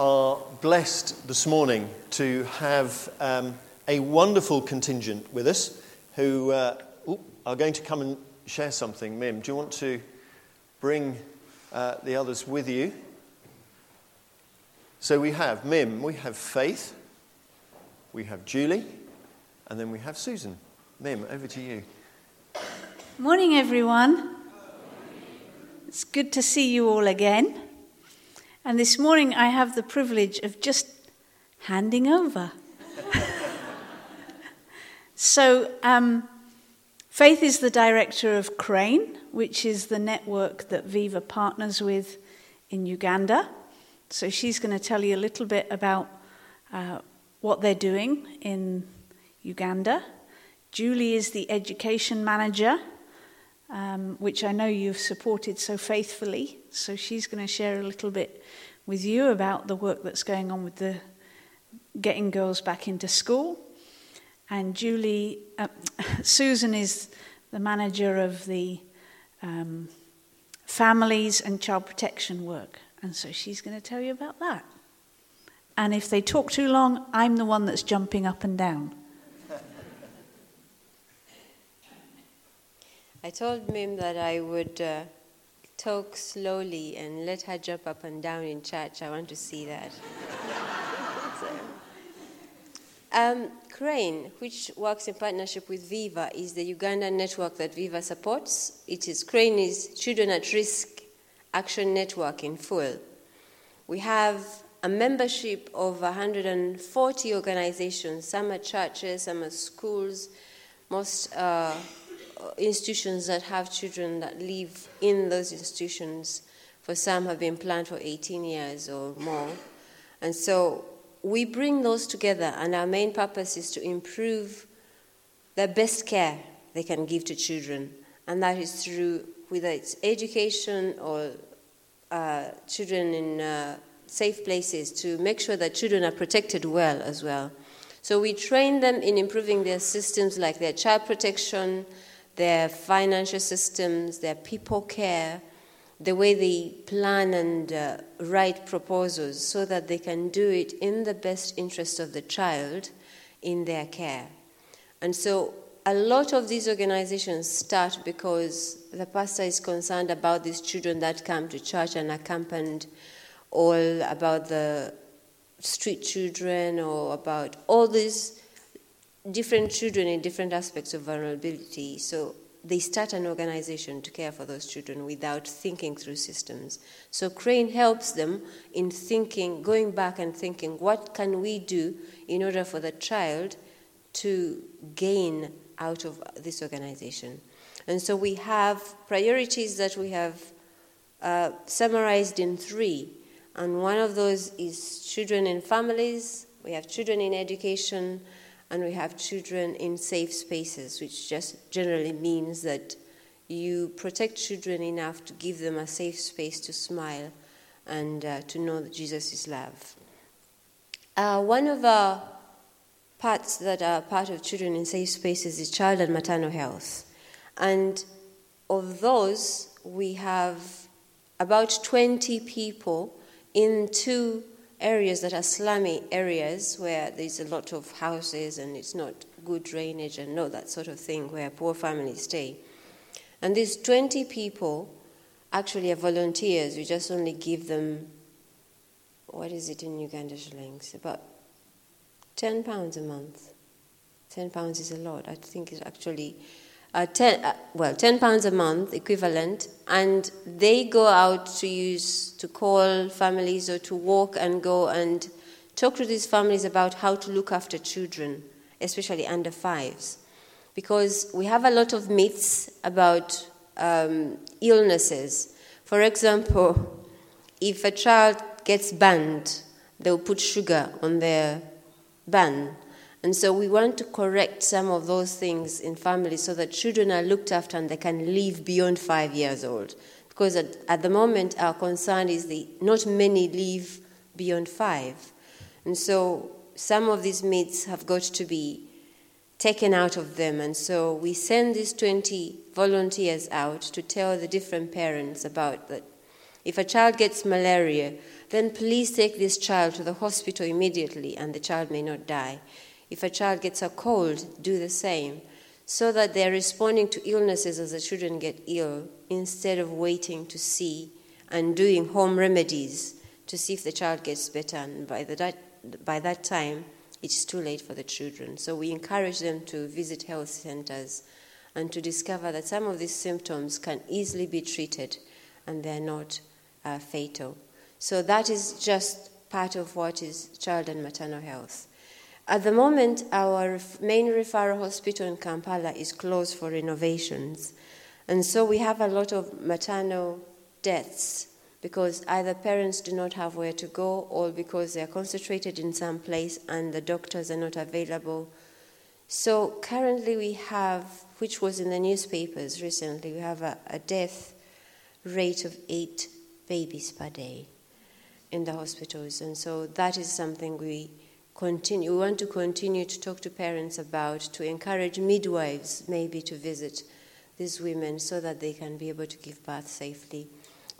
are blessed this morning to have um, a wonderful contingent with us who uh, ooh, are going to come and share something. Mim, do you want to bring uh, the others with you? So we have Mim, we have Faith, we have Julie, and then we have Susan. Mim, over to you. Morning, everyone. It's good to see you all again. And this morning I have the privilege of just handing over. so, um, Faith is the director of Crane, which is the network that Viva partners with in Uganda. So, she's going to tell you a little bit about uh, what they're doing in Uganda. Julie is the education manager, um, which I know you've supported so faithfully. So, she's going to share a little bit with you about the work that's going on with the getting girls back into school. And Julie, uh, Susan is the manager of the um, families and child protection work. And so she's going to tell you about that. And if they talk too long, I'm the one that's jumping up and down. I told Mim that I would uh, talk slowly and let her jump up and down in church. I want to see that. um, Crane, which works in partnership with Viva, is the Ugandan network that Viva supports. It is Crane is Children at Risk Action Network in full. We have a membership of 140 organizations. Some are churches, some are schools, most. Uh, institutions that have children that live in those institutions, for some have been planned for 18 years or more. And so we bring those together, and our main purpose is to improve the best care they can give to children. And that is through whether it's education or uh, children in uh, safe places to make sure that children are protected well as well. So we train them in improving their systems like their child protection, their financial systems, their people care, the way they plan and uh, write proposals so that they can do it in the best interest of the child in their care. And so a lot of these organizations start because the pastor is concerned about these children that come to church and accompanied, all about the street children or about all these different children in different aspects of vulnerability. So they start an organization to care for those children without thinking through systems. So Crane helps them in thinking, going back and thinking, what can we do in order for the child to gain out of this organization? And so we have priorities that we have uh, summarized in three. And one of those is children in families, we have children in education, and we have children in safe spaces, which just generally means that you protect children enough to give them a safe space to smile and uh, to know that Jesus is love. Uh, one of our parts that are part of children in safe spaces is child and maternal health. And of those, we have about 20 people in two areas that are slummy areas where there's a lot of houses and it's not good drainage and all that sort of thing where poor families stay. And these 20 people actually are volunteers. We just only give them, what is it in Uganda shillings? About 10 pounds a month. 10 pounds is a lot. I think it's actually uh, 10, uh, well, 10 pounds a month equivalent, and they go out to use, to call families or to walk and go and talk to these families about how to look after children, especially under fives. Because we have a lot of myths about um, illnesses. For example, if a child gets banned, they'll put sugar on their bun and so we want to correct some of those things in families so that children are looked after and they can live beyond five years old. Because at, at the moment, our concern is that not many live beyond five. And so some of these myths have got to be taken out of them. And so we send these 20 volunteers out to tell the different parents about that If a child gets malaria, then please take this child to the hospital immediately and the child may not die. If a child gets a cold, do the same, so that they're responding to illnesses as the children get ill instead of waiting to see and doing home remedies to see if the child gets better. And by, the, that, by that time, it's too late for the children. So we encourage them to visit health centers and to discover that some of these symptoms can easily be treated and they're not uh, fatal. So that is just part of what is child and maternal health. At the moment, our main referral hospital in Kampala is closed for renovations. And so we have a lot of maternal deaths because either parents do not have where to go or because they are concentrated in some place and the doctors are not available. So currently we have, which was in the newspapers recently, we have a, a death rate of eight babies per day in the hospitals. And so that is something we continue, we want to continue to talk to parents about, to encourage midwives maybe to visit these women so that they can be able to give birth safely.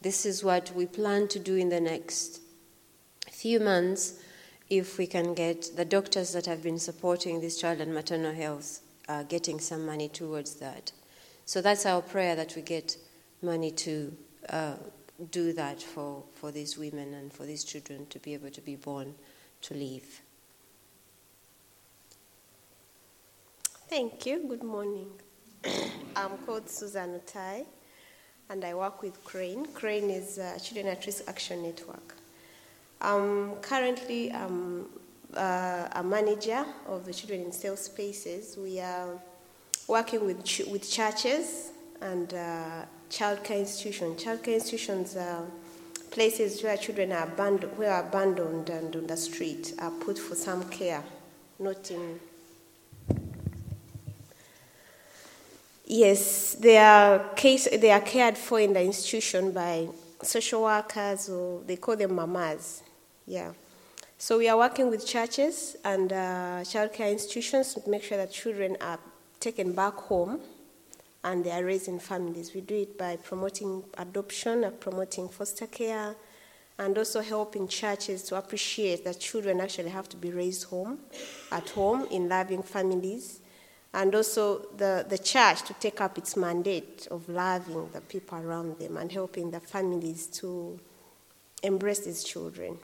This is what we plan to do in the next few months if we can get the doctors that have been supporting this child and maternal health uh, getting some money towards that. So that's our prayer that we get money to uh, do that for, for these women and for these children to be able to be born to live. Thank you. Good morning. I'm called Susan Utai and I work with Crane. Crane is Children at Risk Action Network. Um, currently, I'm uh, a manager of the Children in Safe Spaces. We are working with, ch- with churches and uh, childcare institutions. Childcare institutions are places where children are abandoned, abandoned and on the street are put for some care, not in Yes, they are case they are cared for in the institution by social workers or they call them mamas. Yeah. So we are working with churches and uh, childcare institutions to make sure that children are taken back home and they are raised in families. We do it by promoting adoption, promoting foster care, and also helping churches to appreciate that children actually have to be raised home, at home, in loving families and also the, the church to take up its mandate of loving the people around them and helping the families to embrace these children.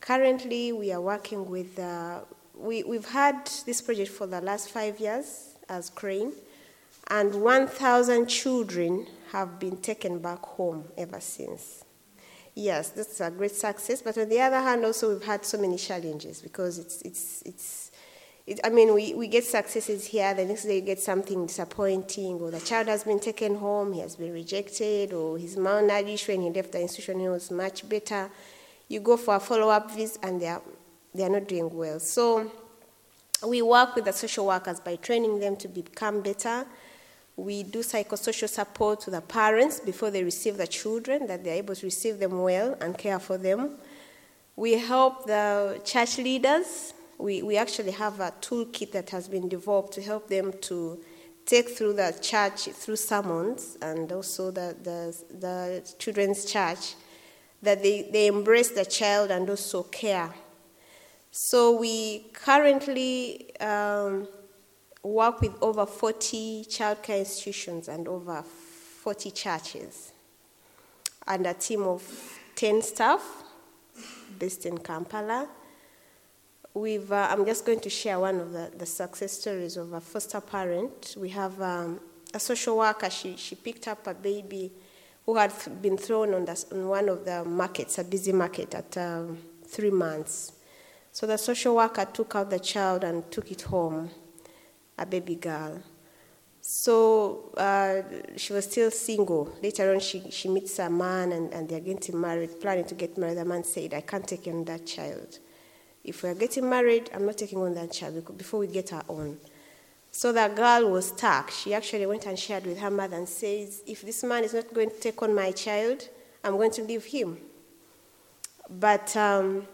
Currently, we are working with, uh, we, we've had this project for the last five years as Crane, and 1,000 children have been taken back home ever since. Yes, that's a great success, but on the other hand, also we've had so many challenges because it's, it's, it's it, I mean, we, we get successes here, the next day you get something disappointing, or the child has been taken home, he has been rejected, or he's malnourished when he left the institution, he was much better. You go for a follow up visit, and they are, they are not doing well. So, we work with the social workers by training them to become better. We do psychosocial support to the parents before they receive the children, that they're able to receive them well and care for them. We help the church leaders we, we actually have a toolkit that has been developed to help them to take through the church through sermons and also the, the, the children's church that they, they embrace the child and also care. So we currently um, work with over 40 childcare institutions and over 40 churches and a team of 10 staff based in Kampala we've, uh, I'm just going to share one of the, the success stories of a foster parent. We have um, a social worker, she, she picked up a baby who had been thrown on, the, on one of the markets, a busy market, at um, three months. So the social worker took out the child and took it home, a baby girl. So uh, she was still single. Later on, she, she meets a man and, and they're getting married, planning to get married. The man said, I can't take on that child. If we're getting married, I'm not taking on that child before we get our own. So that girl was stuck. She actually went and shared with her mother and says, If this man is not going to take on my child, I'm going to leave him. But um,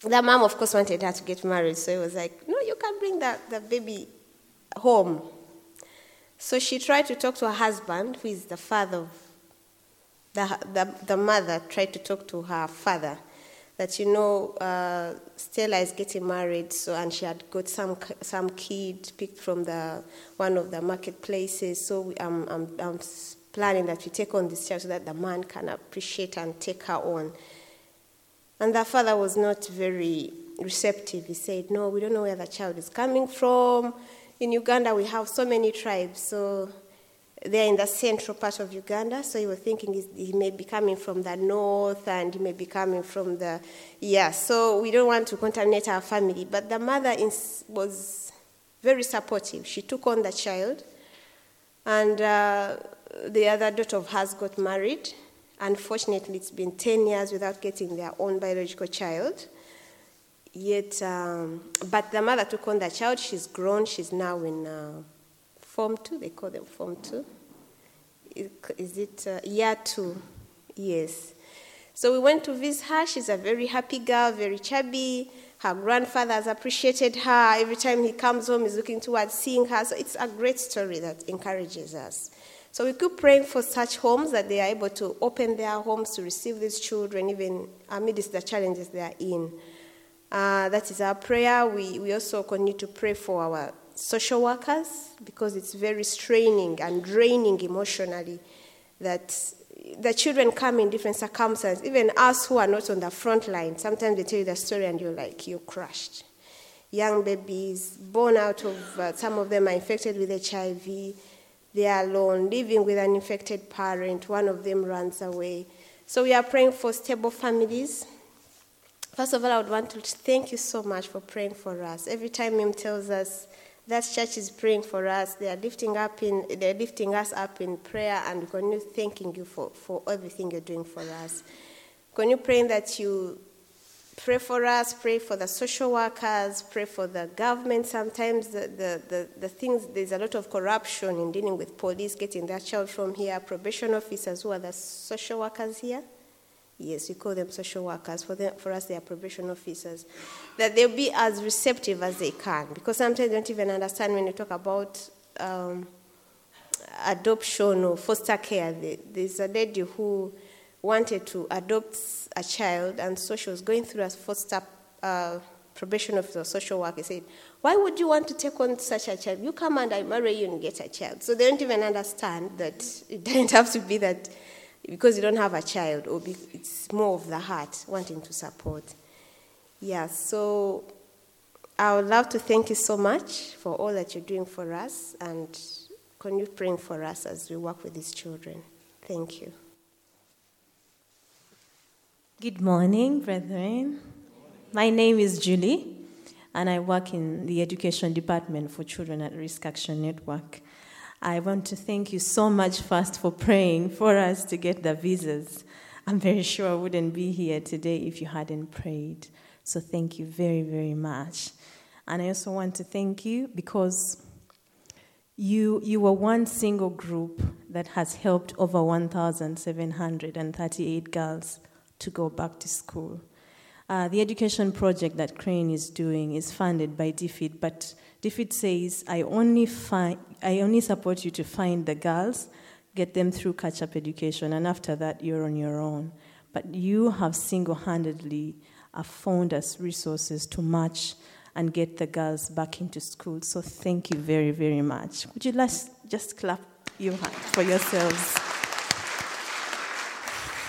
the mom, of course, wanted her to get married. So it was like, No, you can't bring that, the baby home. So she tried to talk to her husband, who is the father of the, the, the mother tried to talk to her father that you know uh, Stella is getting married, so and she had got some some kid picked from the one of the marketplaces. So we, um, I'm, I'm planning that we take on this child so that the man can appreciate and take her on. And the father was not very receptive. He said, "No, we don't know where the child is coming from. In Uganda, we have so many tribes, so they're in the central part of Uganda, so you were thinking he may be coming from the north and he may be coming from the. Yeah, so we don't want to contaminate our family. But the mother was very supportive. She took on the child, and uh, the other daughter of hers got married. Unfortunately, it's been 10 years without getting their own biological child. Yet, um, but the mother took on the child. She's grown. She's now in. Uh, Form 2, they call them Form 2. Is it uh, year 2? Yes. So we went to visit her. She's a very happy girl, very chubby. Her grandfather has appreciated her. Every time he comes home, he's looking towards seeing her. So it's a great story that encourages us. So we keep praying for such homes that they are able to open their homes to receive these children, even amidst the challenges they are in. Uh, that is our prayer. We, we also continue to pray for our social workers because it's very straining and draining emotionally that the children come in different circumstances. Even us who are not on the front line, sometimes they tell you the story and you're like, you're crushed. Young babies, born out of, uh, some of them are infected with HIV. They are alone, living with an infected parent. One of them runs away. So we are praying for stable families. First of all, I would want to thank you so much for praying for us. Every time Mim tells us, that church is praying for us. They are lifting up in they're lifting us up in prayer and continue thanking you for, for everything you're doing for us. Continue praying that you pray for us, pray for the social workers, pray for the government. Sometimes the, the, the, the things there's a lot of corruption in dealing with police getting their child from here, probation officers who are the social workers here. Yes, we call them social workers. For, them, for us, they are probation officers. That they'll be as receptive as they can. Because sometimes they don't even understand when you talk about um, adoption or foster care. There's a lady who wanted to adopt a child, and so she was going through a foster uh, probation officer, social worker. said, Why would you want to take on such a child? You come and I marry you and get a child. So they don't even understand that it doesn't have to be that because you don't have a child, or it's more of the heart wanting to support. Yeah, so I would love to thank you so much for all that you're doing for us and continue praying for us as we work with these children. Thank you. Good morning, brethren. My name is Julie, and I work in the Education Department for Children at Risk Action Network. I want to thank you so much first for praying for us to get the visas. I'm very sure I wouldn't be here today if you hadn't prayed. So thank you very, very much. And I also want to thank you because you, you are one single group that has helped over 1,738 girls to go back to school. Uh, the education project that Crane is doing is funded by DFID, but DFID says, I only, find, I only support you to find the girls, get them through catch up education, and after that, you're on your own. But you have single handedly found us resources to match and get the girls back into school. So thank you very, very much. Would you just, just clap your hands for yourselves?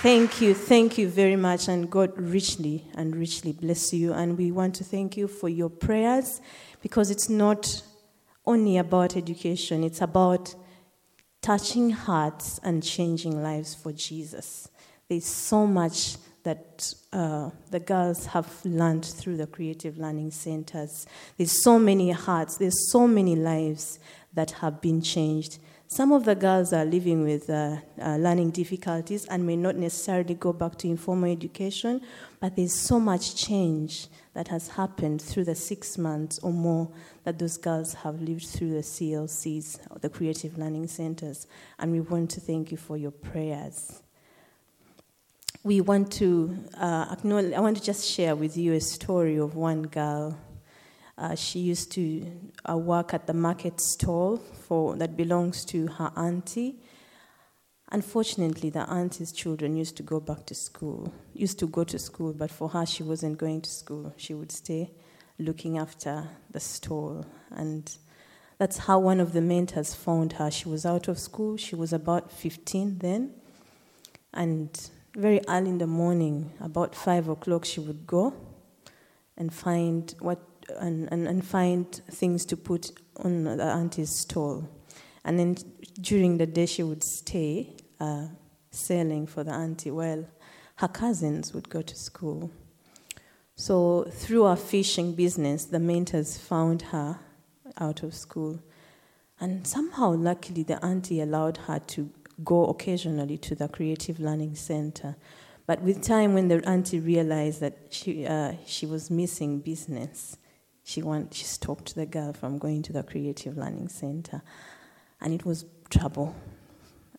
Thank you, thank you very much, and God richly and richly bless you. And we want to thank you for your prayers because it's not only about education, it's about touching hearts and changing lives for Jesus. There's so much that uh, the girls have learned through the creative learning centers. There's so many hearts, there's so many lives that have been changed some of the girls are living with uh, uh, learning difficulties and may not necessarily go back to informal education, but there's so much change that has happened through the six months or more that those girls have lived through the CLCs, the Creative Learning Centers. And we want to thank you for your prayers. We want to uh, acknowledge, I want to just share with you a story of one girl uh, she used to uh, work at the market stall for, that belongs to her auntie. Unfortunately, the auntie's children used to go back to school, used to go to school, but for her, she wasn't going to school. She would stay looking after the stall. And that's how one of the mentors found her. She was out of school, she was about 15 then. And very early in the morning, about five o'clock, she would go and find what and, and, and find things to put on the auntie's stall. And then during the day, she would stay uh, selling for the auntie while her cousins would go to school. So, through our fishing business, the mentors found her out of school. And somehow, luckily, the auntie allowed her to go occasionally to the Creative Learning Center. But with time, when the auntie realized that she, uh, she was missing business, she, want, she stopped the girl from going to the Creative Learning Center. And it was trouble.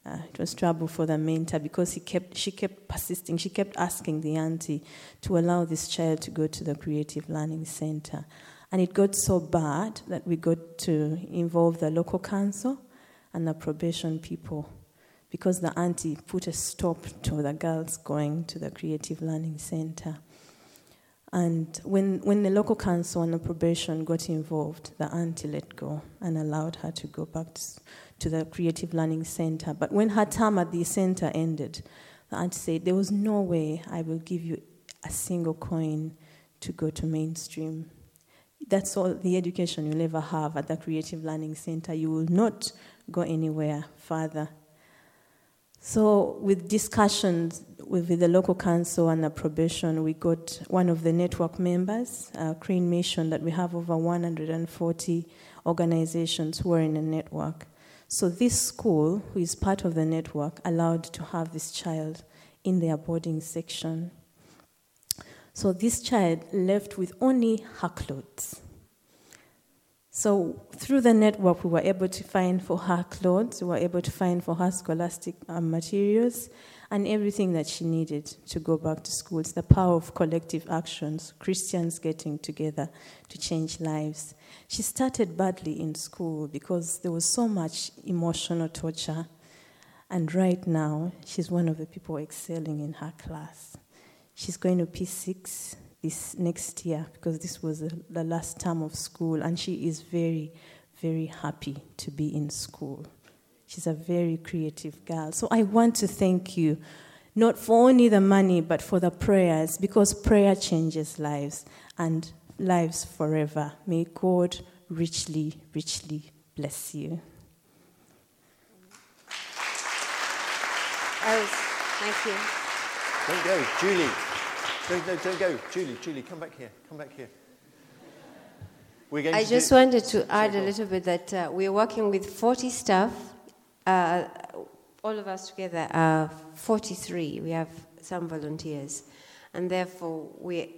Uh, it was trouble for the mentor because he kept, she kept persisting. She kept asking the auntie to allow this child to go to the Creative Learning Center. And it got so bad that we got to involve the local council and the probation people because the auntie put a stop to the girls going to the Creative Learning Center. And when, when the local council and the probation got involved, the auntie let go and allowed her to go back to, to the Creative Learning Center. But when her term at the center ended, the auntie said, There was no way I will give you a single coin to go to mainstream. That's all the education you'll ever have at the Creative Learning Center. You will not go anywhere further so, with discussions with, the local council and the probation, we got one of the network members, uh, Crane Mission, that we have over 140 organizations who are in the network. So, this school, who is part of the network, allowed to have this child in their boarding section. So, this child left with only her clothes. So through the network, we were able to find for her clothes, we were able to find for her scholastic um, materials, and everything that she needed to go back to school. It's the power of collective actions, Christians getting together to change lives. She started badly in school because there was so much emotional torture, and right now she's one of the people excelling in her class. She's going to P6 this next year because this was the last term of school, and she is very, very happy to be in school. She's a very creative girl. So I want to thank you, not for only the money, but for the prayers, because prayer changes lives and lives forever. May God richly, richly bless you. Oh, thank you. Don't go, Julie. No, no, don't go. Julie, Julie, come back here. Come back here. I just do... wanted to add a little bit that uh, we're working with 40 staff. Uh, all of us together are 43. We have some volunteers. And therefore, we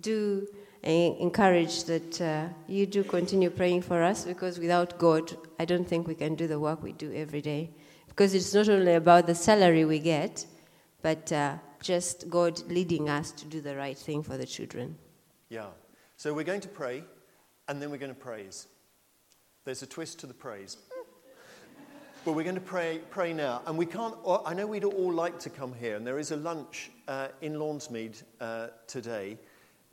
do encourage that uh, you do continue praying for us because without God, I don't think we can do the work we do every day. Because it's not only about the salary we get, but uh, just God leading us to do the right thing for the children. Yeah. So we're going to pray, and then we're going to praise. There's a twist to the praise. but we're going to pray, pray now. And we can't, I know we'd all like to come here, and there is a lunch uh, in Lawnsmead uh, today.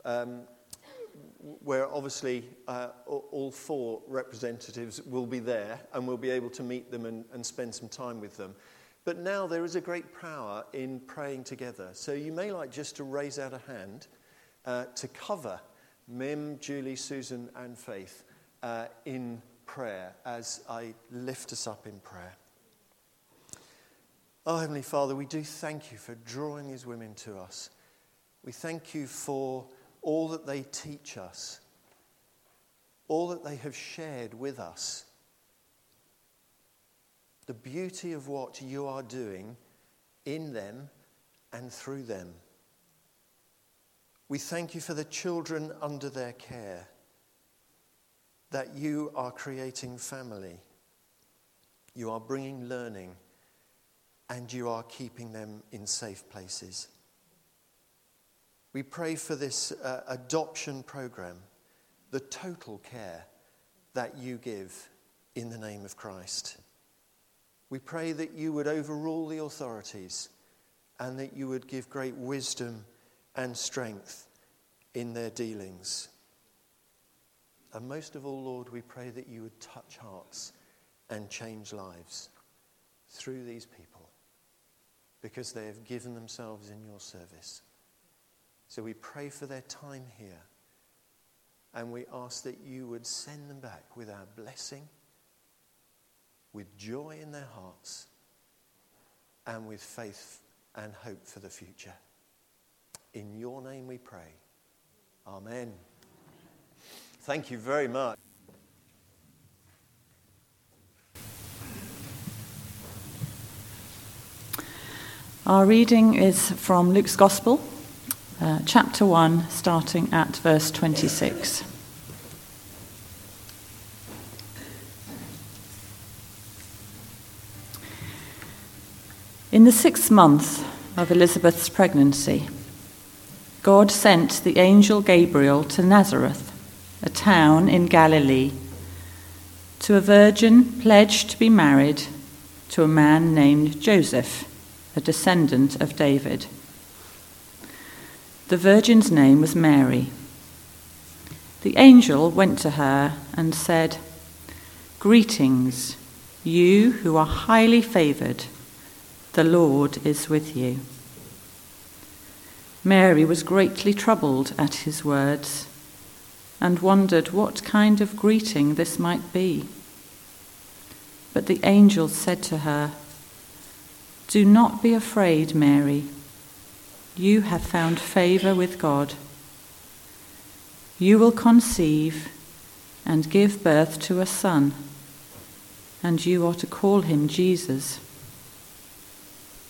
Um, where obviously uh, all four representatives will be there and we'll be able to meet them and, and spend some time with them. But now there is a great power in praying together. So you may like just to raise out a hand uh, to cover Mim, Julie, Susan, and Faith uh, in prayer as I lift us up in prayer. Oh, Heavenly Father, we do thank you for drawing these women to us. We thank you for all that they teach us, all that they have shared with us the beauty of what you are doing in them and through them. We thank you for the children under their care, that you are creating family, you are bringing learning, and you are keeping them in safe places. We pray for this uh, adoption program, the total care that you give in the name of Christ. We pray that you would overrule the authorities and that you would give great wisdom and strength in their dealings. And most of all, Lord, we pray that you would touch hearts and change lives through these people because they have given themselves in your service. So we pray for their time here and we ask that you would send them back with our blessing, with joy in their hearts, and with faith and hope for the future. In your name we pray. Amen. Thank you very much. Our reading is from Luke's Gospel, uh, chapter 1, starting at verse 26. In the sixth month of Elizabeth's pregnancy, God sent the angel Gabriel to Nazareth, a town in Galilee, to a virgin pledged to be married to a man named Joseph, a descendant of David. The virgin's name was Mary. The angel went to her and said, Greetings, you who are highly favored, the Lord is with you. Mary was greatly troubled at his words and wondered what kind of greeting this might be. But the angel said to her, Do not be afraid, Mary. You have found favor with God. You will conceive and give birth to a son, and you are to call him Jesus.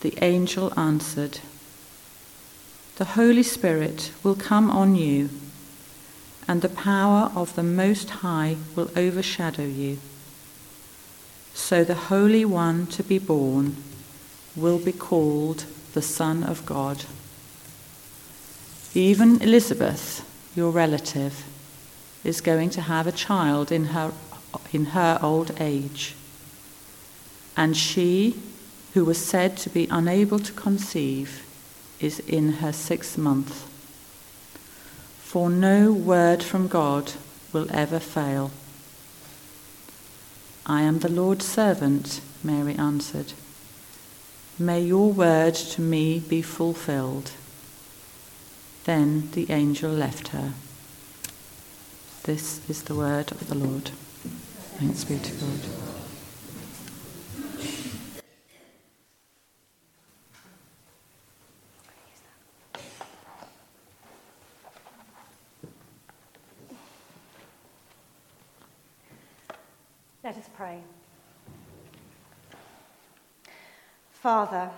The angel answered, The Holy Spirit will come on you and the power of the Most High will overshadow you. So the Holy One to be born will be called the Son of God. Even Elizabeth, your relative, is going to have a child in her, in her old age. And she, who was said to be unable to conceive, is in her sixth month for no word from God will ever fail. I am the Lord's servant, Mary answered. May your word to me be fulfilled. Then the angel left her. This is the word of the Lord. Thanks be to God. Let us pray. Father,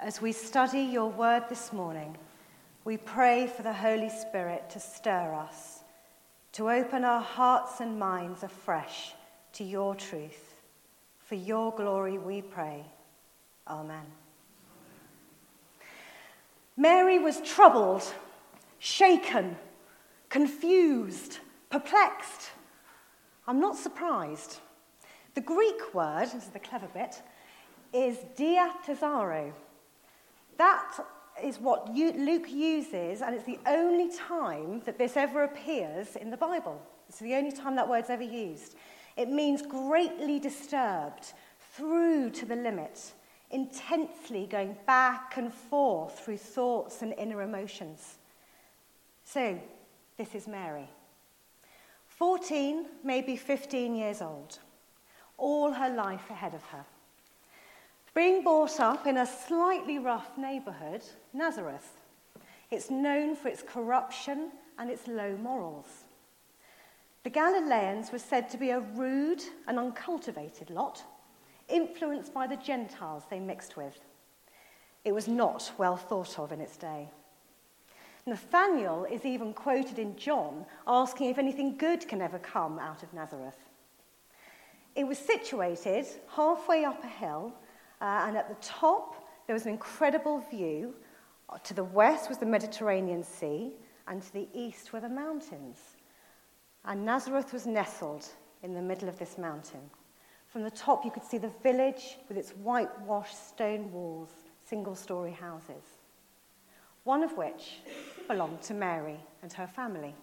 as we study your word this morning, we pray for the Holy Spirit to stir us, to open our hearts and minds afresh to your truth. For your glory we pray. Amen. Mary was troubled, shaken, confused, perplexed. I'm not surprised. The Greek word, this is the clever bit, is diatarasso. That is what Luke uses, and it's the only time that this ever appears in the Bible. It's the only time that word's ever used. It means greatly disturbed, through to the limit, intensely going back and forth through thoughts and inner emotions. So, this is Mary. 14, maybe 15 years old all her life ahead of her. Being brought up in a slightly rough neighbourhood, Nazareth, it's known for its corruption and its low morals. The Galileans were said to be a rude and uncultivated lot, influenced by the Gentiles they mixed with. It was not well thought of in its day. Nathanael is even quoted in John asking if anything good can ever come out of Nazareth. It was situated halfway up a hill, uh, and at the top there was an incredible view. To the west was the Mediterranean Sea, and to the east were the mountains. And Nazareth was nestled in the middle of this mountain. From the top, you could see the village with its whitewashed stone walls, single story houses, one of which belonged to Mary and her family.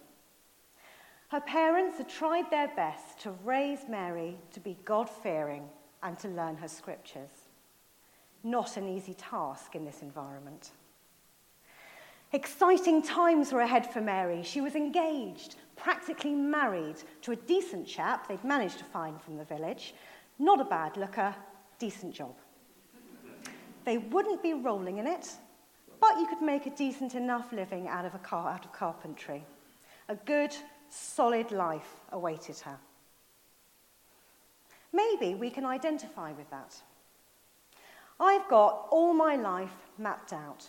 Her parents had tried their best to raise Mary to be God fearing and to learn her scriptures. Not an easy task in this environment. Exciting times were ahead for Mary. She was engaged, practically married to a decent chap they'd managed to find from the village. Not a bad looker, decent job. They wouldn't be rolling in it, but you could make a decent enough living out of, a car, out of carpentry. A good, solid life awaited her. Maybe we can identify with that. I've got all my life mapped out.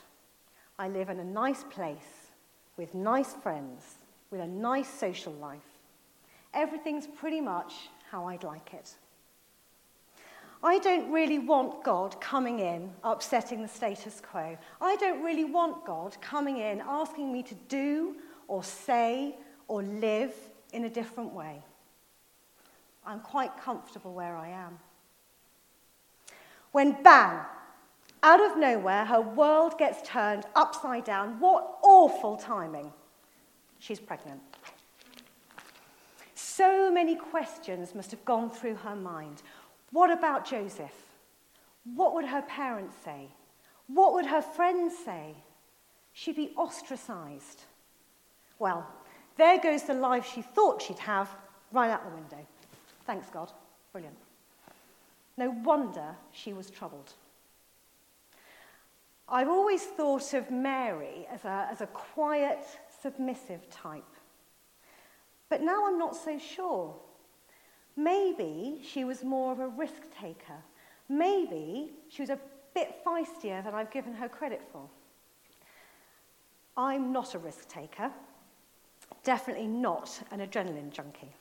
I live in a nice place with nice friends, with a nice social life. Everything's pretty much how I'd like it. I don't really want God coming in, upsetting the status quo. I don't really want God coming in, asking me to do or say or live in a different way. I'm quite comfortable where I am. When bang, out of nowhere, her world gets turned upside down. What awful timing! She's pregnant. So many questions must have gone through her mind. What about Joseph? What would her parents say? What would her friends say? She'd be ostracized. Well, there goes the life she thought she'd have right out the window. Thanks, God. Brilliant. No wonder she was troubled. I've always thought of Mary as a, as a quiet, submissive type. But now I'm not so sure. Maybe she was more of a risk taker. Maybe she was a bit feistier than I've given her credit for. I'm not a risk taker, definitely not an adrenaline junkie.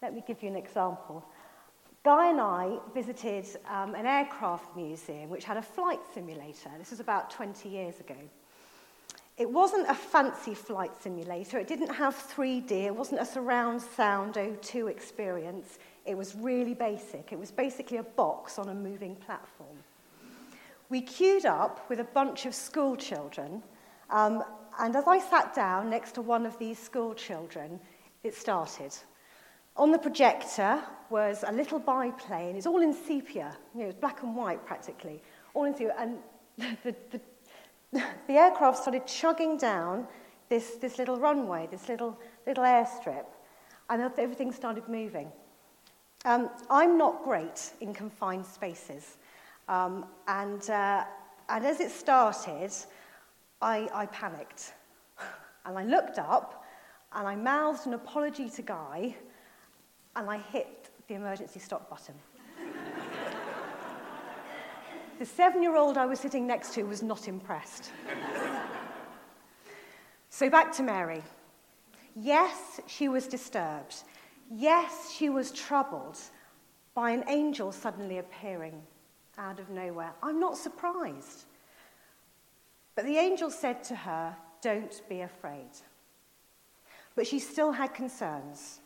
Let me give you an example. Guy and I visited um, an aircraft museum which had a flight simulator. This was about 20 years ago. It wasn't a fancy flight simulator. It didn't have 3D. It wasn't a surround sound O2 experience. It was really basic. It was basically a box on a moving platform. We queued up with a bunch of school children, um, and as I sat down next to one of these school children, it started. On the projector was a little biplane. It's all in sepia. You know, black and white practically. All in sepia. And the, the, the aircraft started chugging down this, this little runway, this little, little airstrip, and everything started moving. Um, I'm not great in confined spaces. Um, and, uh, and as it started, I, I panicked. And I looked up and I mouthed an apology to Guy and I hit the emergency stop button. The seven year old I was sitting next to was not impressed. so back to Mary. Yes, she was disturbed. Yes, she was troubled by an angel suddenly appearing out of nowhere. I'm not surprised. But the angel said to her, Don't be afraid. But she still had concerns.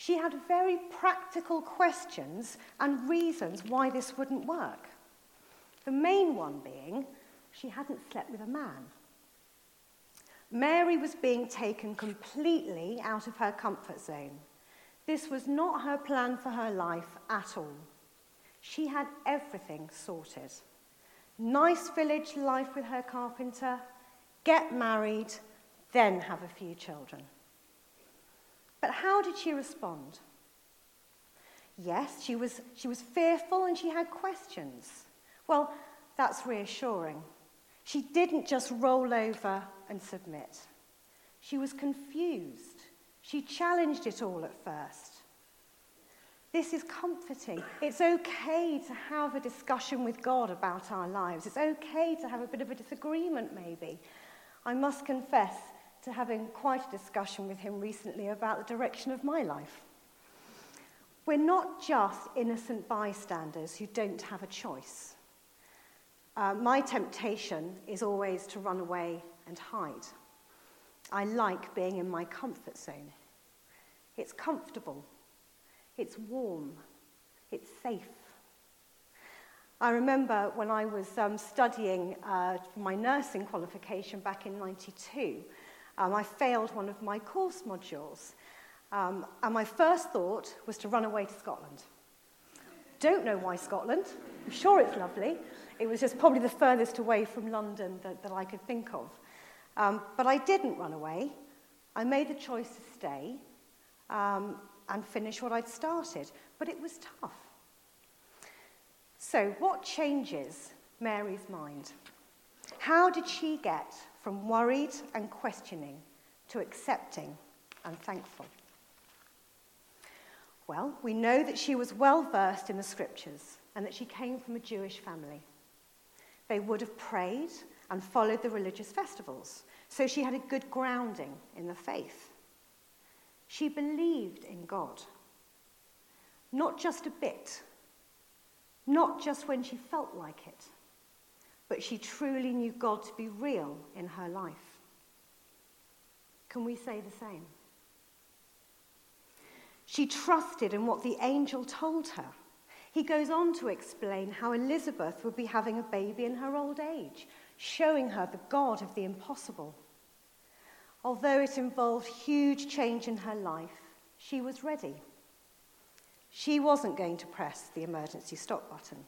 She had very practical questions and reasons why this wouldn't work. The main one being she hadn't slept with a man. Mary was being taken completely out of her comfort zone. This was not her plan for her life at all. She had everything sorted. Nice village life with her carpenter, get married, then have a few children. But how did she respond? Yes, she was, she was fearful and she had questions. Well, that's reassuring. She didn't just roll over and submit. She was confused. She challenged it all at first. This is comforting. It's okay to have a discussion with God about our lives. It's okay to have a bit of a disagreement, maybe. I must confess to having quite a discussion with him recently about the direction of my life. We're not just innocent bystanders who don't have a choice. Uh, my temptation is always to run away and hide. I like being in my comfort zone. It's comfortable, it's warm, it's safe. I remember when I was um, studying uh, for my nursing qualification back in 92, um, I failed one of my course modules. Um, and my first thought was to run away to Scotland. Don't know why Scotland. I'm sure it's lovely. It was just probably the furthest away from London that, that I could think of. Um, but I didn't run away. I made the choice to stay um, and finish what I'd started. But it was tough. So, what changes Mary's mind? How did she get from worried and questioning to accepting and thankful? Well, we know that she was well versed in the scriptures and that she came from a Jewish family. They would have prayed and followed the religious festivals, so she had a good grounding in the faith. She believed in God, not just a bit, not just when she felt like it, but she truly knew God to be real in her life. Can we say the same? She trusted in what the angel told her. He goes on to explain how Elizabeth would be having a baby in her old age, showing her the God of the impossible. Although it involved huge change in her life, she was ready. She wasn't going to press the emergency stop button.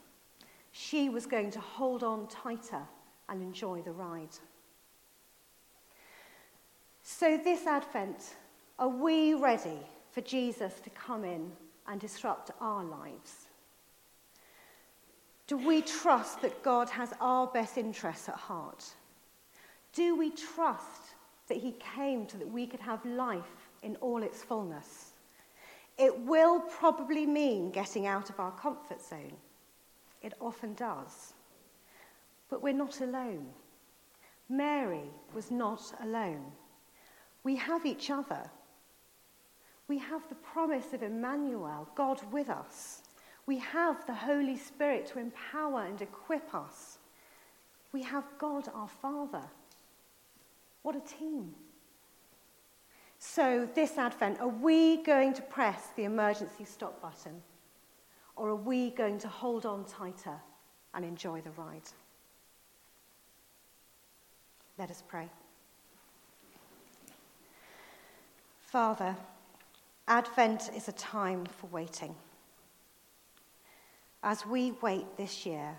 She was going to hold on tighter and enjoy the ride. So, this Advent, are we ready for Jesus to come in and disrupt our lives? Do we trust that God has our best interests at heart? Do we trust that He came so that we could have life in all its fullness? It will probably mean getting out of our comfort zone. It often does. But we're not alone. Mary was not alone. We have each other. We have the promise of Emmanuel, God with us. We have the Holy Spirit to empower and equip us. We have God our Father. What a team. So, this Advent, are we going to press the emergency stop button? Or are we going to hold on tighter and enjoy the ride? Let us pray. Father, Advent is a time for waiting. As we wait this year,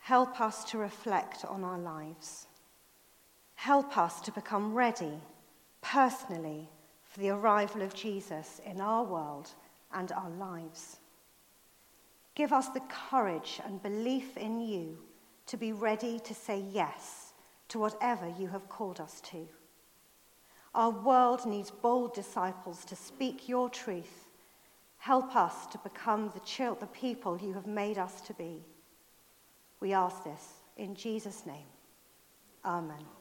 help us to reflect on our lives. Help us to become ready personally for the arrival of Jesus in our world and our lives. Give us the courage and belief in you to be ready to say yes to whatever you have called us to. Our world needs bold disciples to speak your truth. Help us to become the, the people you have made us to be. We ask this in Jesus' name. Amen.